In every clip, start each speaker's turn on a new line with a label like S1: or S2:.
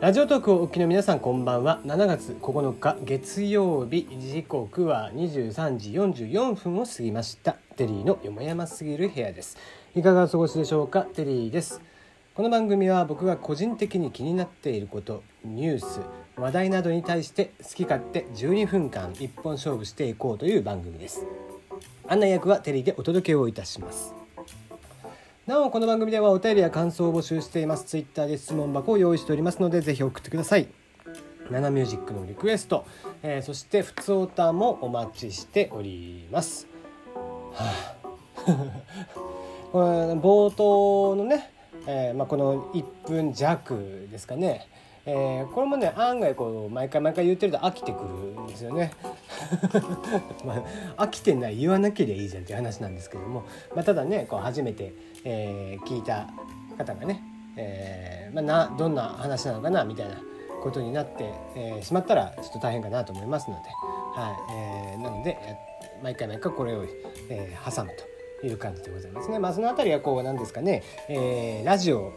S1: ラジオトークをお聞きの皆さんこんばんは。7月9日月曜日時刻は23時44分を過ぎました。テリーのよもやますぎる部屋です。いかがお過ごしでしょうか？テリーです。この番組は僕が個人的に気になっていることニュース話題などに対して好き勝手12分間一本勝負していこうという番組です。案内役はテリーでお届けをいたします。なおこの番組ではお便りや感想を募集しています。ツイッターで質問箱を用意しておりますのでぜひ送ってください。ナナミュージックのリクエスト、えー、そしてふつおたもお待ちしております。はあ。こ れ冒頭のね、えーまあ、この1分弱ですかね。えー、これもね案外こう毎回毎回言ってると飽きてくるんですよね。まあ、飽きてない言わなければいいじゃんっていう話なんですけども、まあ、ただねこう初めて、えー、聞いた方がね、えーまあ、などんな話なのかなみたいなことになって、えー、しまったらちょっと大変かなと思いますので、はいえー、なので毎回毎回これを、えー、挟むという感じでございますね。まあ、その辺りはこうなんですかね、えー、ラジオ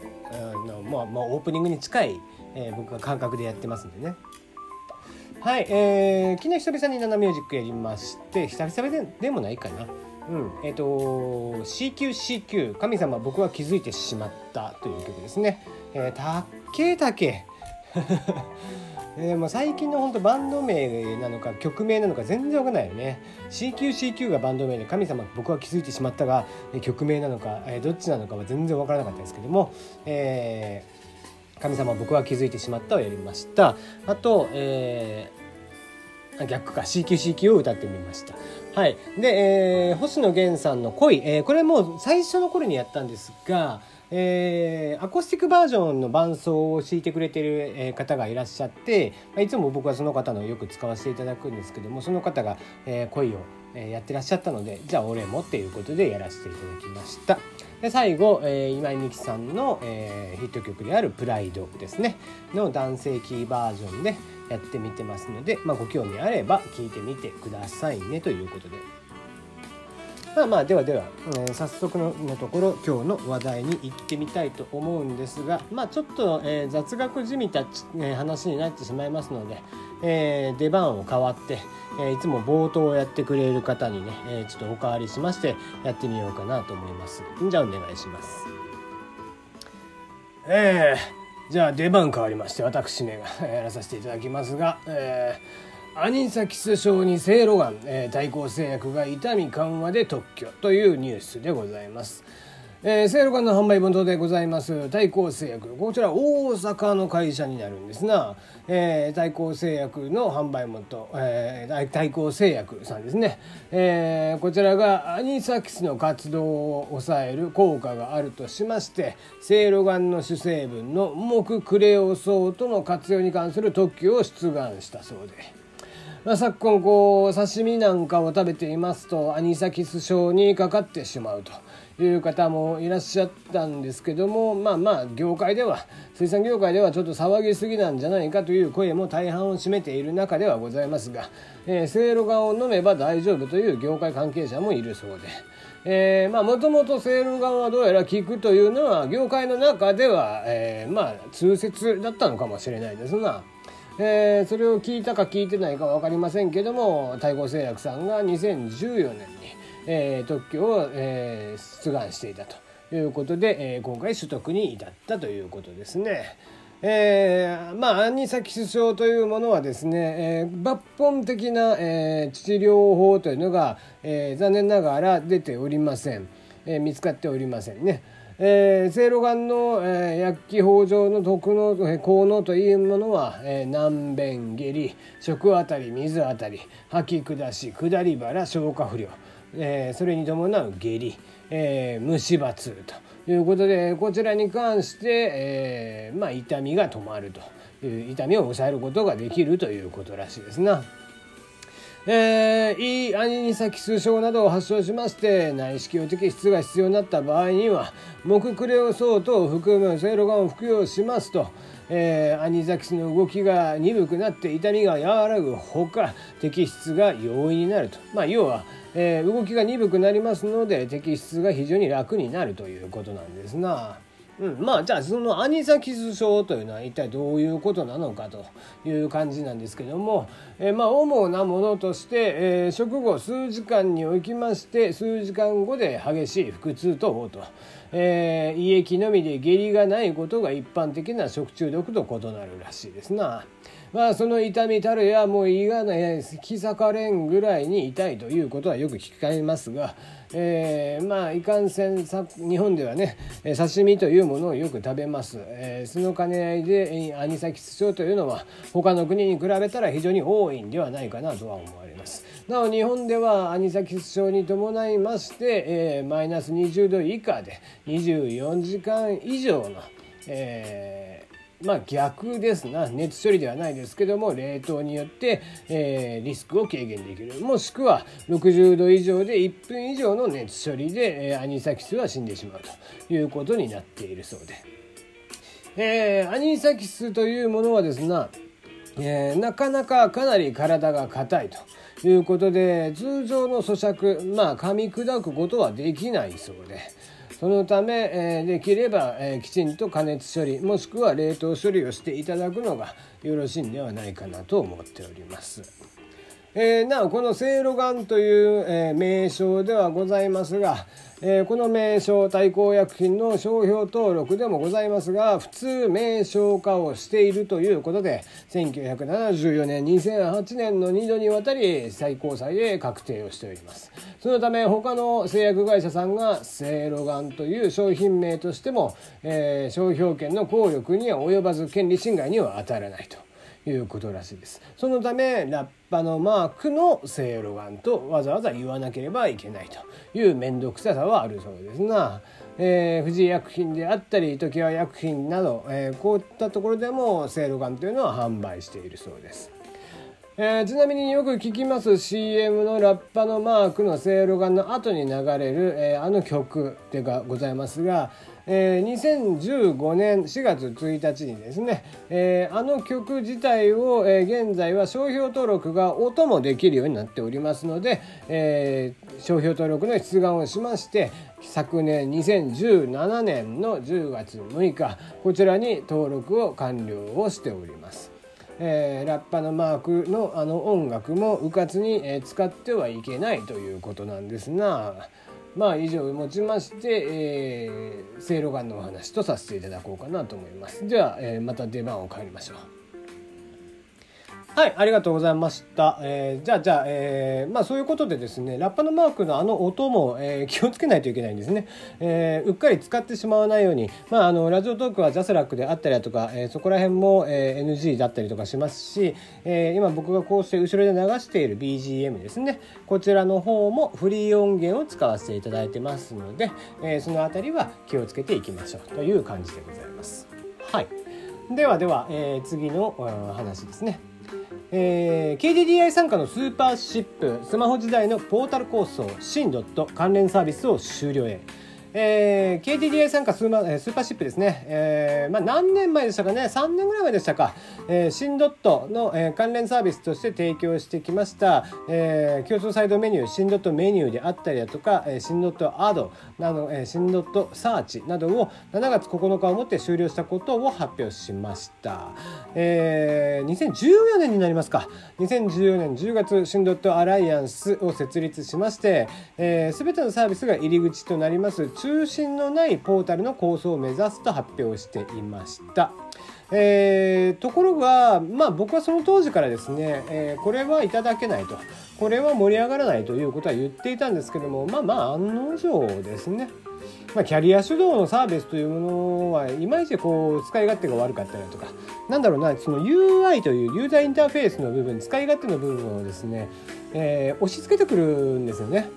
S1: のもうもうオープニングに近いえー、僕が感覚でやってますんでね。はい、えー、昨日久々にナナミュージックやりまして久々ででもないかな。うんえーと、CQCQ 神様僕は気づいてしまったという曲ですね。えー、たっけたけ えー、もう最近の本当バンド名なのか曲名なのか全然わかんないよね CQCQ がバンド名で神様僕は気づいてしまったが曲名なのか、えー、どっちなのかは全然わからなかったですけども、えー神様僕は気づいてしまったをやりました。あと、えー、逆か。CQCQ を歌ってみました。はい。で、えー、星野源さんの恋、えー、これもう最初の頃にやったんですがえー、アコースティックバージョンの伴奏を弾いてくれてる、え方がいらっしゃって、いつも僕はその方のよく使わせていただくんですけどもその方が、えー、恋を、えやってらっしゃったのでじゃあ俺もっていうことでやらせていただきました。で最後、えー、今井美樹さんの、えー、ヒット曲である「プライドですねの男性キーバージョンでやってみてますので、まあ、ご興味あれば聴いてみてくださいねということで。まあまあではでは、えー、早速のところ今日の話題に行ってみたいと思うんですがまあちょっと、えー、雑学じみた、えー、話になってしまいますので、えー、出番を変わって、えー、いつも冒頭をやってくれる方にね、えー、ちょっとお代わりしましてやってみようかなと思います。じゃあお願いします。えー、じゃあ出番変わりまして私ねやらさせていただきますが、えー、アニサキス症にセイロガン、えー、対抗製薬が痛み緩和で特許というニュースでございます。えー、セール館の販売元でございます対抗製薬こちら大阪の会社になるんですが、えー、対抗製薬の販売元、えー、対抗製薬さんですね、えー、こちらがアニサキスの活動を抑える効果があるとしましてセイロガンの主成分の木クレオソートの活用に関する特許を出願したそうで。まあ、昨今こう刺身なんかを食べていますとアニサキス症にかかってしまうと。いう方もいらっしゃったんですけどもまあまあ業界では水産業界ではちょっと騒ぎすぎなんじゃないかという声も大半を占めている中ではございますが、えー、せいろがを飲めば大丈夫という業界関係者もいるそうで。えー、まあもともとセールガンはどうやら効くというのは業界の中では、えー、まあ通説だったのかもしれないですが、えー、それを聞いたか聞いてないか分かりませんけども太閤製薬さんが2014年にえー、特許を、えー、出願していたということで、えー、今回取得に至ったということですね。えー、まあアニサキス症というものはですね、えー、抜本的な、えー、治療法というのが、えー、残念ながら出ておりません、えー、見つかっておりませんね。えー、セいろがんの、えー、薬機法上の毒の、効能というものは、えー、難便下痢食あたり水あたり吐き下し下り腹消化不良えー、それに伴う下痢、えー、虫歯痛ということでこちらに関して、えーまあ、痛みが止まるという痛みを抑えることができるということらしいですな。えー、胃アニサキス症などを発症しまして内視鏡摘出が必要になった場合には木クレオソートを含むセイロガンを服用しますと、えー、アニサキスの動きが鈍くなって痛みが和らぐほか摘出が容易になると、まあ、要はえー、動きが鈍くなりますので摘出が非常に楽になるということなんですな。うん、まあじゃあそのアニサキス症というのは一体どういうことなのかという感じなんですけども、えー、まあ主なものとして、えー、食後数時間におきまして数時間後で激しい腹痛と嘔吐、えー、胃液のみで下痢がないことが一般的な食中毒と異なるらしいですな。まあその痛みたるやもう胃がね引き裂かれんぐらいに痛いということはよく聞かれますが、えー、まあいかんせん日本ではね刺身というものをよく食べます、えー、その兼ね合いでアニサキス症というのは他の国に比べたら非常に多いんではないかなとは思われます。なお日本ではアニサキス症に伴いまして、えー、マイナス20度以下で24時間以上の、えーまあ逆ですな。熱処理ではないですけども冷凍によって、えー、リスクを軽減できる。もしくは60度以上で1分以上の熱処理で、えー、アニサキスは死んでしまうと。いうことになっているそうで、えー、アニサキスというものはですな、えー、なかなかかなり体が硬いと。いうことで通常の咀嚼まあ噛み砕くことはできないそうで。そのため、えー、できれば、えー、きちんと加熱処理もしくは冷凍処理をしていただくのがよろしいんではないかなと思っております。えー、なおこのせいろがんという、えー、名称ではございますが、えー、この名称対抗薬品の商標登録でもございますが普通名称化をしているということで1974年2008年の2度にわたり最高裁で確定をしております。そのため他の製薬会社さんがセイロガンという商品名としても、えー、商標権の効力には及ばず権利侵害には当たらないと。いうことらしいです。そのためラッパのマークのせいろがんとわざわざ言わなければいけないという面倒くささはあるそうですな、えー、富士薬品であったり常盤薬品など、えー、こういったところでもせいろがんというのは販売しているそうです。えー、ちなみによく聞きます CM のラッパのマークのせいろがんの後に流れる、えー、あの曲でがございますが、えー、2015年4月1日にですね、えー、あの曲自体を、えー、現在は商標登録が音もできるようになっておりますので、えー、商標登録の出願をしまして昨年2017年の10月6日こちらに登録を完了をしております。えー、ラッパのマークのあの音楽もうかつに、えー、使ってはいけないということなんですがまあ以上をもちまして、えー、せいろがんのお話とさせていただこうかなと思います。では、えー、また出番を帰りましょう。はい、ありがとうございました。えー、じゃあ、じゃあ、えー、まあそういうことでですね、ラッパのマークのあの音も、えー、気をつけないといけないんですね。えー、うっかり使ってしまわないように、まああの、ラジオトークはジャスラックであったりだとか、えー、そこら辺も、えー、NG だったりとかしますし、えー、今僕がこうして後ろで流している BGM ですね、こちらの方もフリー音源を使わせていただいてますので、えー、そのあたりは気をつけていきましょうという感じでございます。はい。ではでは、えー、次の話ですね。えー、KDDI 参加のスーパーシップスマホ時代のポータル構想新ドット関連サービスを終了へ。えー、KTDI 参加スーパースーパーシップですね、えーまあ、何年前でしたかね？3年ぐらい前でしたか、えー、新ドットの、えー、関連サービスとして提供してきました、えー、競争サイドメニュー新ドットメニューであったりだとか、えー、新ドットアドなど、えー、新ドットサーチなどを7月9日をもって終了したことを発表しました、えー、2014年になりますか。2014年10月新ドットアライアンスを設立しまして、えー、全てのサービスが入り口となります中心のないポータルの構想を目指すと発表していました。えー、ところが、まあ、僕はその当時からですね、えー、これはいただけないとこれは盛り上がらないということは言っていたんですけどもまあまあ案の定ですね。まあ、キャリア主導のサービスというものはいまいちこう使い勝手が悪かったりとかなんだろうなその UI というユーザーインターフェースの部分使い勝手の部分をですね、えー、押し付けてくるんですよね。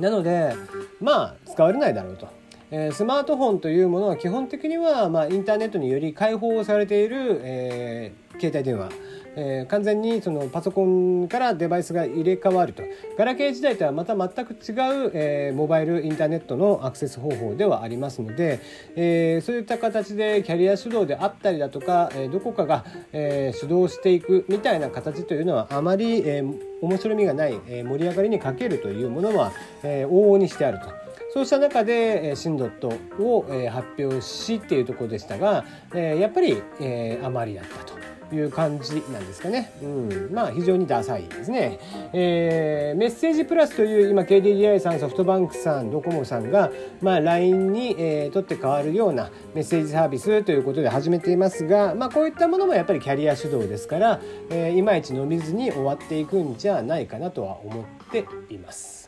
S1: なのでまあ使われないだろうと。えスマートフォンというものは基本的には、まあ、インターネットにより開放されている、えー、携帯電話、えー、完全にそのパソコンからデバイスが入れ替わるとガラケー時代とはまた全く違う、えー、モバイルインターネットのアクセス方法ではありますので、えー、そういった形でキャリア主導であったりだとか、えー、どこかが、えー、主導していくみたいな形というのはあまり、えー、面白みがない、えー、盛り上がりに欠けるというものは、えー、往々にしてあると。そうした中で、えー、シンドットを、えー、発表しっていうところでしたが、えー、やっぱり、えー、余りだったと。いう感じなんですかね。うん、まあ非常にダサいですね。えー、メッセージプラスという今 KDDI さんソフトバンクさんドコモさんが、まあ、LINE に、えー、取って変わるようなメッセージサービスということで始めていますが、まあ、こういったものもやっぱりキャリア主導ですから、えー、いまいち伸びずに終わっていくんじゃないかなとは思っています。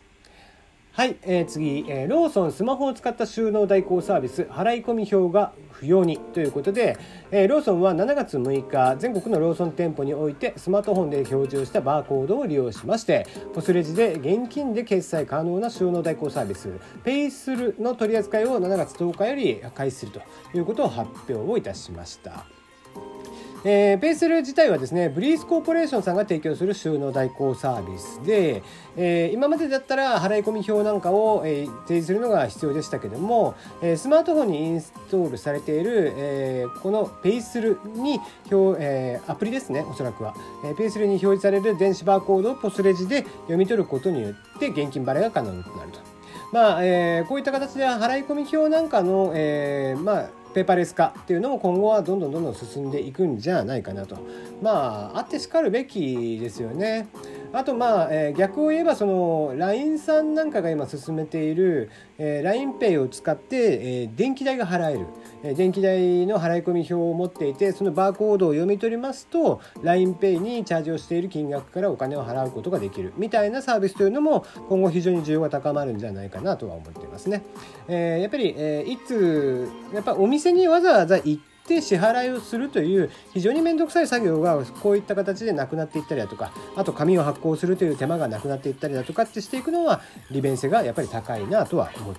S1: はい、えー、次、えー、ローソンスマホを使った収納代行サービス払い込み表が不要にということで、えー、ローソンは7月6日全国のローソン店舗においてスマートフォンで表示をしたバーコードを利用しましてポスレジで現金で決済可能な収納代行サービスペイスルの取り扱いを7月10日より開始するということを発表をいたしました。えー、ペイスル自体はですねブリースコーポレーションさんが提供する収納代行サービスで、えー、今までだったら払い込み表なんかを、えー、提示するのが必要でしたけども、えー、スマートフォンにインストールされている、えー、このペイスルに表、えー、アプリですねおそらくは、えー、ペイスルに表示される電子バーコードをポスレジで読み取ることによって現金払いが可能になると。まあえー、こういった形で払い込み表なんかの、えーまあ、ペーパーレス化っていうのも今後はどんどんどんどん進んでいくんじゃないかなとまああってしかるべきですよね。あとまあ、えー、逆を言えばその LINE さんなんかが今進めている、えー、LINEPay を使って、えー、電気代が払える、えー、電気代の払い込み表を持っていてそのバーコードを読み取りますと LINEPay にチャージをしている金額からお金を払うことができるみたいなサービスというのも今後非常に需要が高まるんじゃないかなとは思っていますね。えー、やっぱり、えー、いつやっぱお店にわざわざ行ってって支払いをするという非常に面倒くさい作業がこういった形でなくなっていったりだとかあと紙を発行するという手間がなくなっていったりだとかってしていくのは利便性がやっぱり高いなとは思って